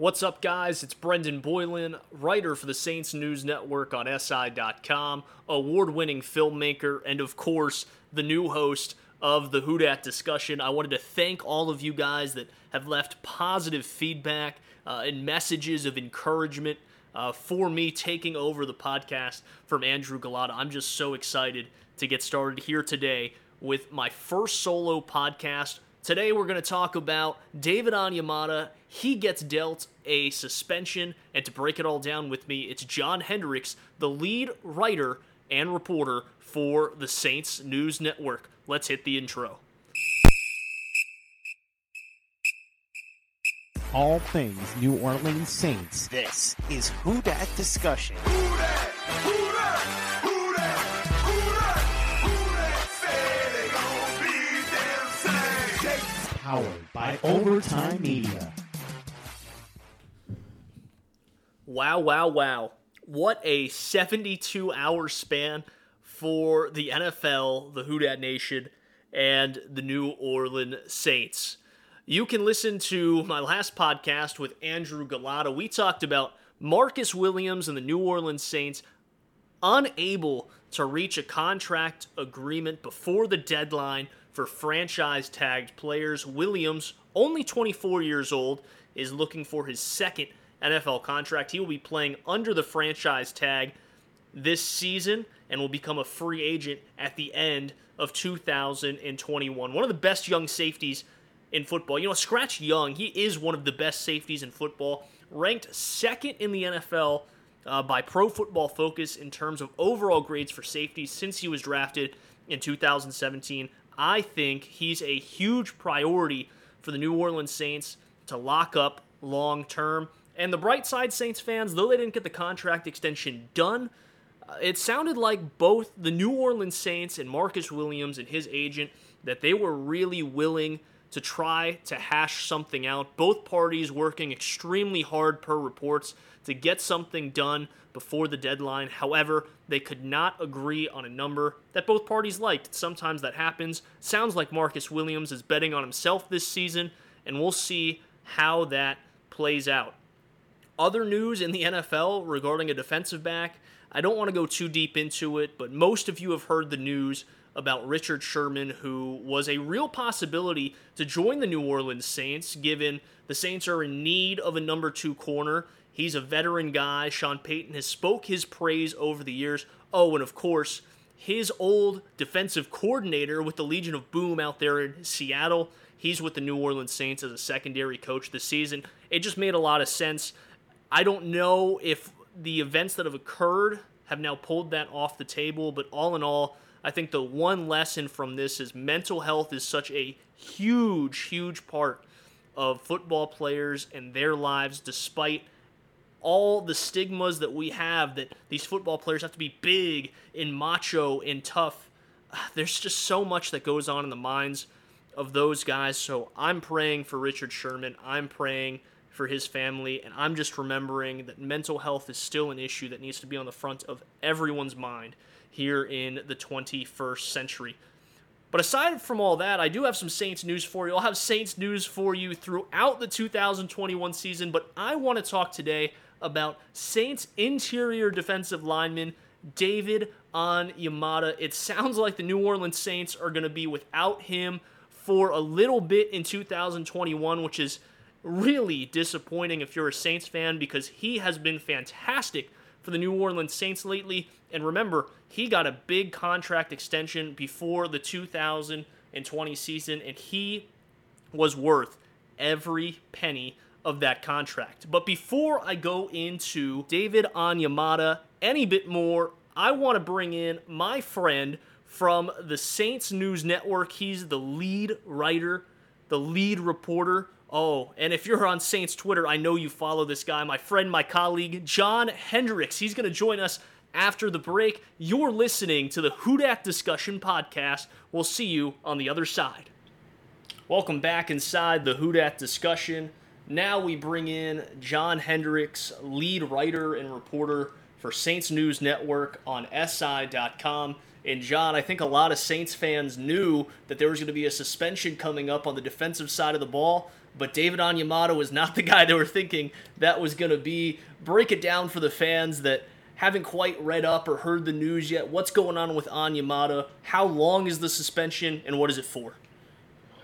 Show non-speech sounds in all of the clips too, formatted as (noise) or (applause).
What's up, guys? It's Brendan Boylan, writer for the Saints News Network on SI.com, award winning filmmaker, and of course, the new host of the Who Dat discussion. I wanted to thank all of you guys that have left positive feedback uh, and messages of encouragement uh, for me taking over the podcast from Andrew Gullotta. I'm just so excited to get started here today with my first solo podcast. Today, we're going to talk about David Onyemata. He gets dealt a suspension, and to break it all down with me, it's John Hendrix, the lead writer and reporter for the Saints News Network. Let's hit the intro. All things New Orleans Saints. This is Who Dat Discussion. Powered by Overtime Media. Wow, wow, wow. What a 72 hour span for the NFL, the Who Dat Nation, and the New Orleans Saints. You can listen to my last podcast with Andrew Gullotta. We talked about Marcus Williams and the New Orleans Saints unable to reach a contract agreement before the deadline for franchise tagged players. Williams, only 24 years old, is looking for his second NFL contract. He will be playing under the franchise tag this season and will become a free agent at the end of 2021. One of the best young safeties in football. You know, Scratch Young, he is one of the best safeties in football, ranked second in the NFL uh, by Pro Football Focus in terms of overall grades for safeties since he was drafted in 2017. I think he's a huge priority for the New Orleans Saints to lock up long term. And the bright side, Saints fans, though they didn't get the contract extension done, uh, it sounded like both the New Orleans Saints and Marcus Williams and his agent that they were really willing to try to hash something out. Both parties working extremely hard per reports to get something done before the deadline. However, they could not agree on a number that both parties liked. Sometimes that happens. Sounds like Marcus Williams is betting on himself this season, and we'll see how that plays out. Other news in the NFL regarding a defensive back, I don't want to go too deep into it, but most of you have heard the news about Richard Sherman, who was a real possibility to join the New Orleans Saints, given the Saints are in need of a number two corner. He's a veteran guy. Sean Payton has spoke his praise over the years. Oh, and of course, his old defensive coordinator with the Legion of Boom out there in Seattle. He's with the New Orleans Saints as a secondary coach this season. It just made a lot of sense. I don't know if the events that have occurred have now pulled that off the table, but all in all, I think the one lesson from this is mental health is such a huge, huge part of football players and their lives, despite all the stigmas that we have that these football players have to be big and macho and tough. (sighs) There's just so much that goes on in the minds of those guys. So I'm praying for Richard Sherman. I'm praying for his family. And I'm just remembering that mental health is still an issue that needs to be on the front of everyone's mind here in the 21st century. But aside from all that, I do have some Saints news for you. I'll have Saints news for you throughout the 2021 season, but I want to talk today about Saints interior defensive lineman David Onyemata. It sounds like the New Orleans Saints are going to be without him for a little bit in 2021, which is really disappointing if you're a Saints fan because he has been fantastic for the New Orleans Saints lately. And remember, he got a big contract extension before the 2020 season, and he was worth every penny of that contract. But before I go into David Onyemata any bit more, I want to bring in my friend from the Saints News Network. He's the lead writer, the lead reporter Oh, and if you're on Saints Twitter, I know you follow this guy, my friend, my colleague, John Hendrix. He's going to join us after the break. You're listening to the Who Dat Discussion podcast. We'll see you on the other side. Welcome back inside the Who Dat Discussion. Now we bring in John Hendrix, lead writer and reporter for Saints News Network on SI.com. And John, I think a lot of Saints fans knew that there was going to be a suspension coming up on the defensive side of the ball. But David Onyemata was not the guy they were thinking that was going to be. Break it down for the fans that haven't quite read up or heard the news yet. What's going on with Onyemata? How long is the suspension, and what is it for?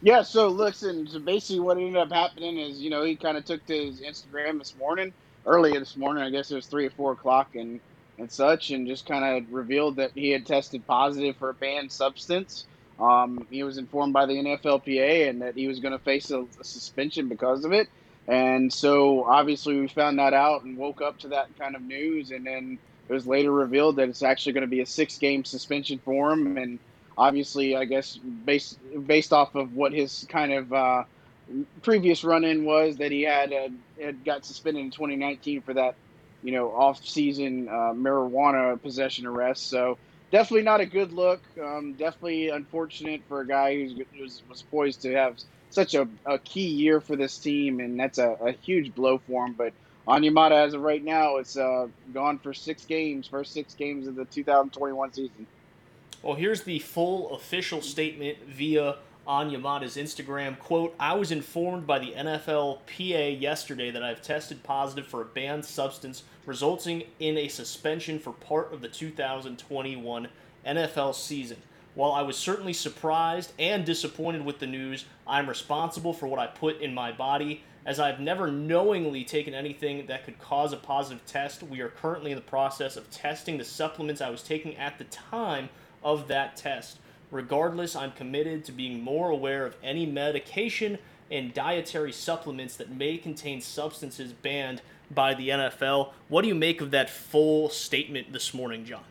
Yeah, so listen, so basically what ended up happening is, you know, he kind of took to his Instagram this morning, earlier this morning, I guess it was three or four o'clock and, and such, and just kind of revealed that he had tested positive for a banned substance. Um, he was informed by the NFLPA and that he was going to face a, a suspension because of it. And so obviously we found that out and woke up to that kind of news. And then it was later revealed that it's actually going to be a six game suspension for him. And obviously, I guess based, based off of what his kind of uh, previous run in was, that he had, uh, had got suspended in 2019 for that, you know, off season uh, marijuana possession arrest. So definitely not a good look. Um, definitely unfortunate for a guy who was, was poised to have such a, a key year for this team, and that's a, a huge blow for him. But Onyemata, as of right now, it's uh, gone for six games, first six games of the 2021 season. Well, here's the full official statement via Onyemata's Instagram. Quote, I was informed by the NFLPA yesterday that I've tested positive for a banned substance resulting in a suspension for part of the 2021 NFL season. While I was certainly surprised and disappointed with the news, I'm responsible for what I put in my body. As I've never knowingly taken anything that could cause a positive test, we are currently in the process of testing the supplements I was taking at the time of that test. Regardless, I'm committed to being more aware of any medication and dietary supplements that may contain substances banned by the NFL. What do you make of that full statement this morning, John?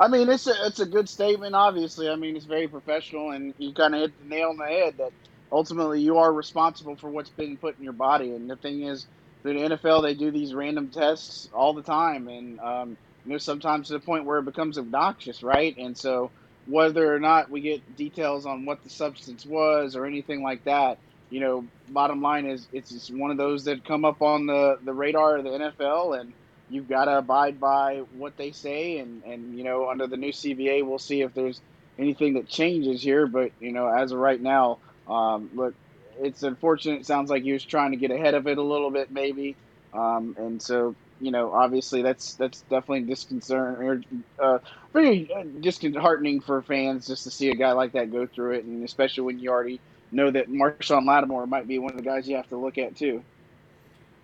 I mean, it's a it's a good statement. Obviously, I mean, it's very professional, and you kind of hit the nail on the head that ultimately you are responsible for what's being put in your body. And the thing is, the NFL they do these random tests all the time, and um, you know sometimes to the point where it becomes obnoxious, right? And so whether or not we get details on what the substance was or anything like that, you know, bottom line is it's just one of those that come up on the the radar of the NFL and you've got to abide by what they say, and and you know under the new CBA, we'll see if there's anything that changes here. But you know, as of right now, um, look, it's unfortunate. It sounds like he was trying to get ahead of it a little bit, maybe, um, and so you know, obviously that's that's definitely disconcern or uh, very disheartening for fans just to see a guy like that go through it, and especially when you already know that Marshon Lattimore might be one of the guys you have to look at too.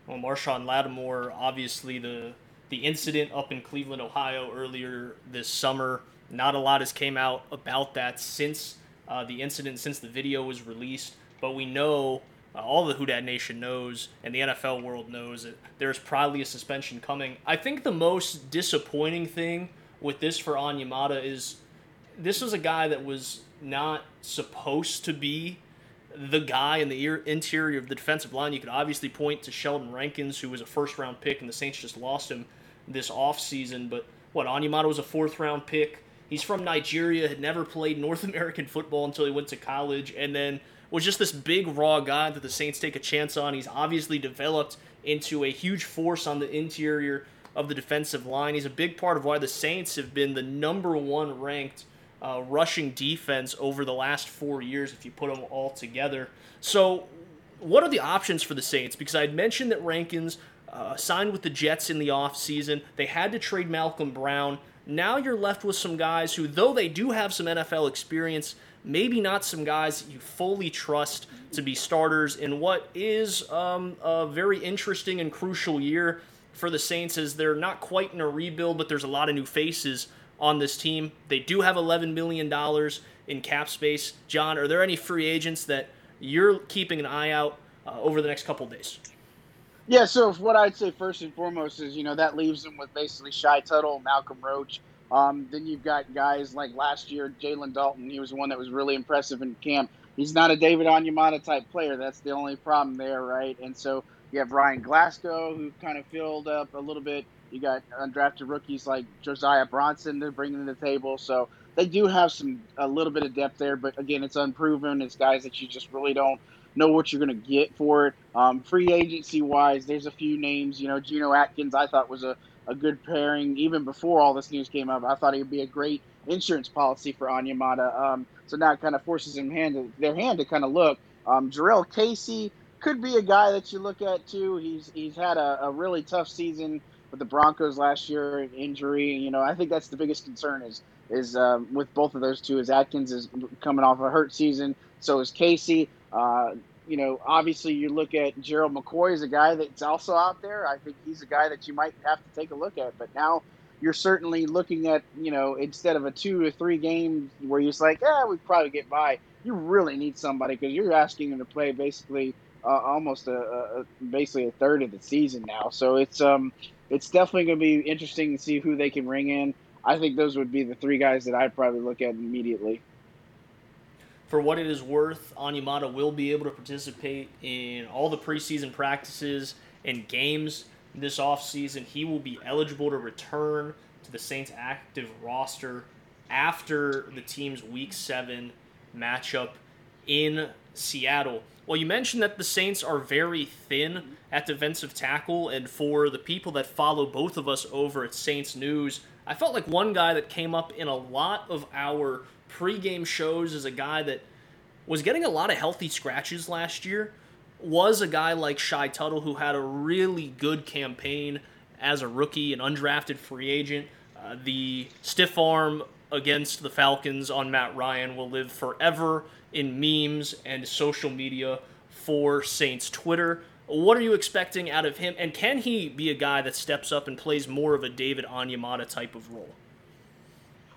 Well, Marshon Lattimore, obviously the the incident up in Cleveland, Ohio, earlier this summer. Not a lot has came out about that since uh, the incident, since the video was released. But we know, uh, all the Who Dat Nation knows, and the NFL world knows that there's probably a suspension coming. I think the most disappointing thing with this for Onyemata is this was a guy that was not supposed to be the guy in the interior of the defensive line. You could obviously point to Sheldon Rankins, who was a first round pick, and the Saints just lost him this offseason. But what, Onyemata was a fourth round pick. He's from Nigeria, had never played North (laughs) American football until he went to college, and then was just this big, raw guy that the Saints take a chance on. He's obviously developed into a huge force on the interior of the defensive line. He's a big part of why the Saints have been the number one ranked uh, rushing defense over the last four years if you put them all together. So, what are the options for the Saints? Because I had mentioned that Rankins uh, signed with the Jets in the offseason. They had to trade Malcolm Brown. Now you're left with some guys who, though they do have some NFL experience, maybe not some guys you fully trust to be starters in what is um, a very interesting and crucial year for the Saints as they're not quite in a rebuild, but there's a lot of new faces on this team. They do have $11 million in cap space. John, are there any free agents that you're keeping an eye out uh, over the next couple days? Yeah, so what I'd say first and foremost is, you know, that leaves them with basically Shy Tuttle, Malcolm Roach. Um, then you've got guys like last year, Jalen Dalton. He was one that was really impressive in camp. He's not a David Onyemata type player. That's the only problem there, right? And so you have Ryan Glasgow, who kind of filled up a little bit. You got undrafted rookies like Josiah Bronson they're bringing to the table. So they do have some a little bit of depth there, but again, it's unproven. It's guys that you just really don't know what you're going to get for it. Um, free agency wise, there's a few names. You know, Geno Atkins, I thought was a, a good pairing even before all this news came up. I thought he would be a great insurance policy for Onyemata. Um, so now it kind of forces him hand to, their hand to kind of look. Um, Jurrell Casey could be a guy that you look at too. He's he's had a, a really tough season with the Broncos last year, injury. You know, I think that's the biggest concern is is um, with both of those two. Is Atkins is coming off a hurt season, so is Casey. Uh, you know, obviously you look at Gerald McCoy as a guy that's also out there. I think he's a guy that you might have to take a look at. But now you're certainly looking at, you know, instead of a two or three games where you're like, yeah, we probably get by. You really need somebody because you're asking him to play basically uh, almost a, a, basically a third of the season now. So it's um it's definitely going to be interesting to see who they can ring in. I think those would be the three guys that I'd probably look at immediately. For what it is worth, Onyemata will be able to participate in all the preseason practices and games this offseason. He will be eligible to return to the Saints active roster after the team's week seven matchup in Seattle. Well, you mentioned that the Saints are very thin at defensive tackle, and for the people that follow both of us over at Saints News, I felt like one guy that came up in a lot of our pregame shows as a guy that was getting a lot of healthy scratches last year was a guy like Shy Tuttle who had a really good campaign as a rookie, an undrafted free agent. Uh, the stiff arm against the Falcons on Matt Ryan will live forever in memes and social media for Saints Twitter. What are you expecting out of him? And can he be a guy that steps up and plays more of a David Onyemata type of role?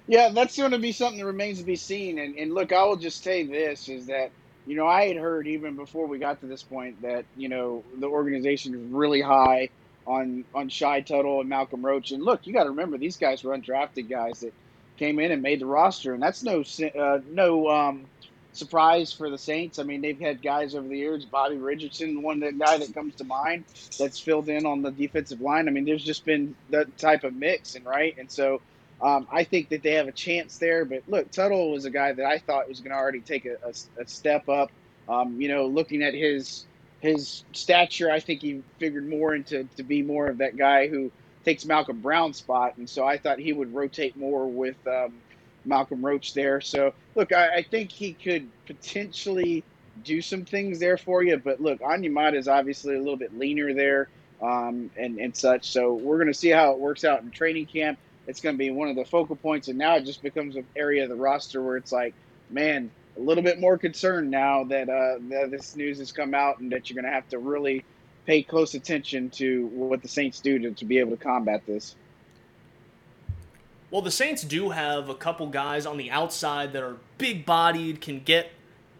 Yeah, that's going to be something that remains to be seen. And, and look, I will just say this is that, you know, I had heard even before we got to this point that, you know, the organization is really high on on Shy Tuttle and Malcolm Roach. And look, you got to remember these guys were undrafted guys that came in and made the roster, and that's no uh, no um, surprise for the Saints. I mean, they've had guys over the years, Bobby Richardson, one that guy that comes to mind that's filled in on the defensive line. I mean, there's just been that type of mix, and right, and so um, I think that they have a chance there. But look, Tuttle was a guy that I thought was going to already take a, a, a step up. Um, you know, looking at his his stature, I think he figured more into to be more of that guy who takes Malcolm Brown's spot, and so I thought he would rotate more with um, Malcolm Roach there. So look, I, I, think he could potentially do some things there for you. But look, Onyemata is obviously a little bit leaner there um, and and such. So we're going to see how it works out in training camp. It's going to be one of the focal points, and now it just becomes an area of the roster where it's like, man, a little bit more concerned now that, uh, that this news has come out, and that you're going to have to really pay close attention to what the Saints do to, to be able to combat this. Well, the Saints do have a couple guys on the outside that are big bodied, can get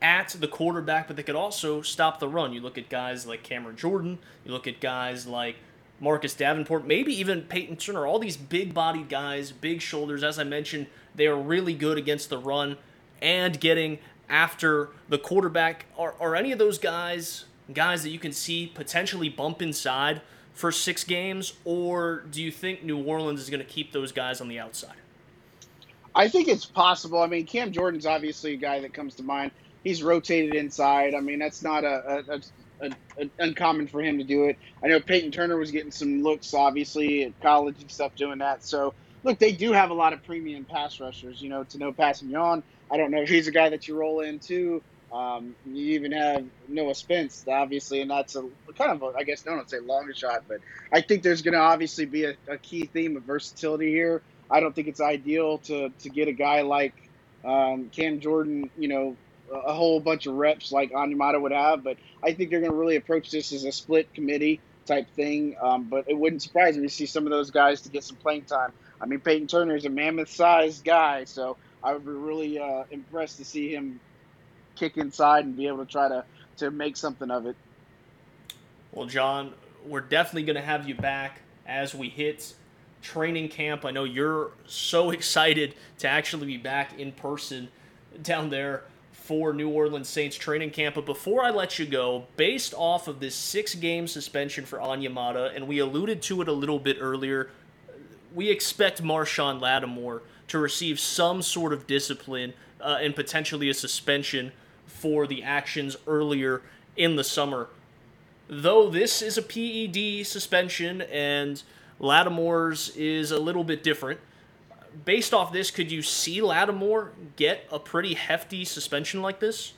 at the quarterback, but they could also stop the run. You look at guys like Cameron Jordan, you look at guys like Marcus Davenport, maybe even Payton Turner, all these big bodied guys, big shoulders. As I mentioned, they are really good against the run and getting after the quarterback. Are, are any of those guys guys that you can see potentially bump inside for six games, or do you think New Orleans is going to keep those guys on the outside? I think it's possible. I mean, Cam Jordan's obviously a guy that comes to mind. He's rotated inside. I mean, that's not a, a, a, uncommon for him to do it. I know Payton Turner was getting some looks, obviously, at college and stuff doing that. So, look, they do have a lot of premium pass rushers. You know, Tanoh Kpassagnon, I don't know if he's a guy that you roll into. Um, you even have Noah Spence, obviously, and that's a kind of, a, I guess, I don't say longer shot, but I think there's going to obviously be a, a, key theme of versatility here. I don't think it's ideal to, to get a guy like um, Cam Jordan, you know, a whole bunch of reps like Onyemata would have, but I think they're going to really approach this as a split committee type thing. Um, but it wouldn't surprise me to see some of those guys to get some playing time. I mean, Payton Turner is a mammoth-sized guy, so I would be really uh, impressed to see him kick inside and be able to try to to make something of it. Well, John, we're definitely going to have you back as we hit training camp. I know you're so (laughs) excited to actually be back in person down there for New Orleans Saints training camp. But before I let you go, based off of this six game suspension for Onyemata, and we alluded to it a little bit earlier, we expect Marshon Lattimore to receive some sort of discipline uh, and potentially a suspension for the actions earlier in the summer. Though this is a PED suspension and Lattimore's is a little bit different, based off this, could you see Lattimore get a pretty hefty suspension like this?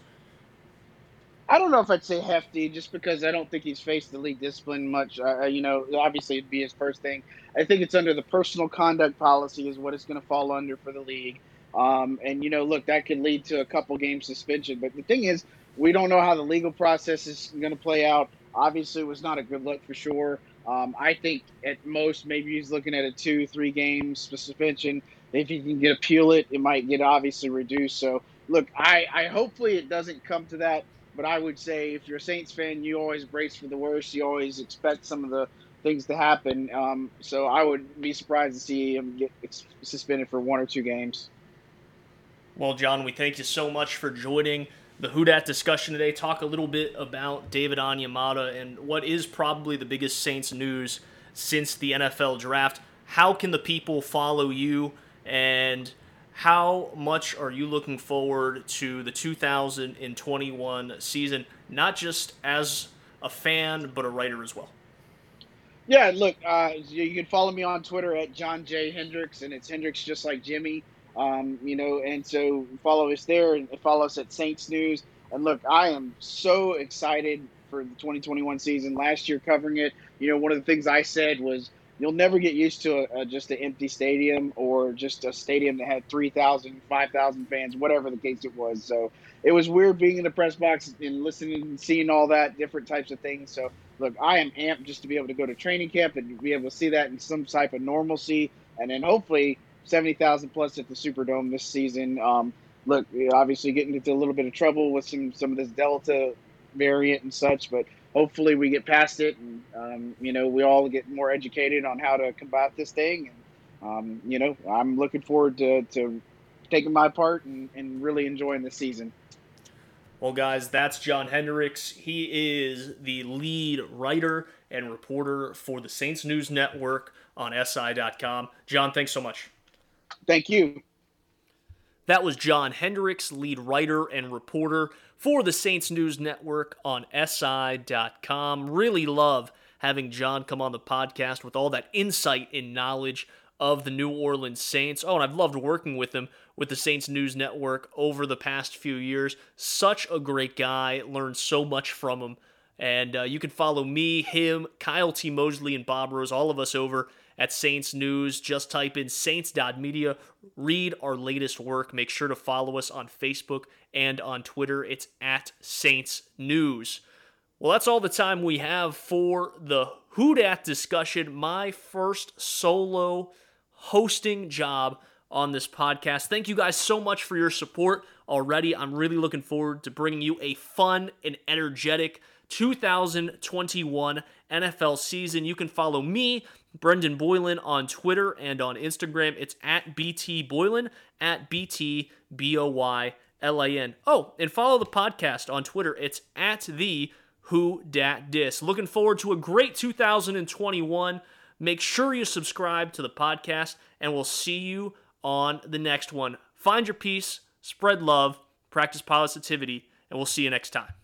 I don't know if I'd say hefty, just because I don't think he's faced the league discipline much. Uh, you know, obviously it'd be his first thing. I think it's under the personal conduct policy is what it's going to fall under for the league. Um, and you know, look, that could lead to a couple game suspension. But the thing is, we don't know how the legal process is going to play out. Obviously, it was not a good look for sure. Um, I think at most maybe he's looking at a two, three game suspension. If he can get appeal it, it might get obviously reduced. So look, I, I hopefully it doesn't come to that. But I would say if you're a Saints fan, you always brace for the worst. You always expect some of the things to happen. Um, so I would be surprised to see him get suspended for one or two games. Well, John, we thank you so much for joining the Who discussion today. Talk a little bit about David Onyemata and what is probably the biggest Saints news since the NFL draft. How can the people follow you and how much are you looking forward to the 2021 season, not just as a fan, but a writer as well? Yeah, look, uh, you can follow me on Twitter at John J. Hendrix, and it's Hendrix just like Jimmy. Um, you know, and so follow us there and follow us at Saints News. And look, I am so excited for the 2021 season. Last year covering it, you know, one of the things I said was you'll never get used to a, a, just an empty stadium or just a stadium that had 3,000, 5,000 fans, whatever the case it was. So it was weird being in the press box and listening and seeing all that different types of things. So look, I am amped just to be able to go to training camp and be able to see that in some type of normalcy, and then hopefully 70,000 plus at the Superdome this season. Um, look, obviously getting into a little bit of trouble with some some of this Delta variant and such, but hopefully we get past it and um, you know we all get more educated on how to combat this thing. And um, you know i'm looking forward to, to taking my part and, and really enjoying the season. Well guys that's john hendrix. He is the lead writer and reporter for the saints news network on si.com john thanks so much thank you that was john hendrix lead writer and reporter for the Saints News Network on SI.com. Really love having John come on the podcast with all that insight and knowledge of the New Orleans Saints. Oh, and I've loved working with him with the Saints News Network over the past few years. Such a great guy. Learned so much from him. And uh, you can follow me, him, Kyle T. Mosley, and Bob Rose, all of us over at Saints News. Just type in saints.media, read our latest work. Make sure to follow us on Facebook and on Twitter. It's at Saints News. Well, that's all the time we have for the Who Dat discussion. My first solo hosting job on this podcast. Thank you guys so much for your support already. I'm really looking forward to bringing you a fun and energetic 2021 NFL season. You can follow me, Brendan Boylan, on Twitter and on Instagram. It's at BT Boylan, at BT B O Y L A N. Oh, and follow the podcast on Twitter. It's at the Who Dat Dis. Looking forward to a great 2021. Make sure you subscribe to the podcast, and we'll see you on the next one. Find your peace, spread love, practice positivity, and we'll see you next time.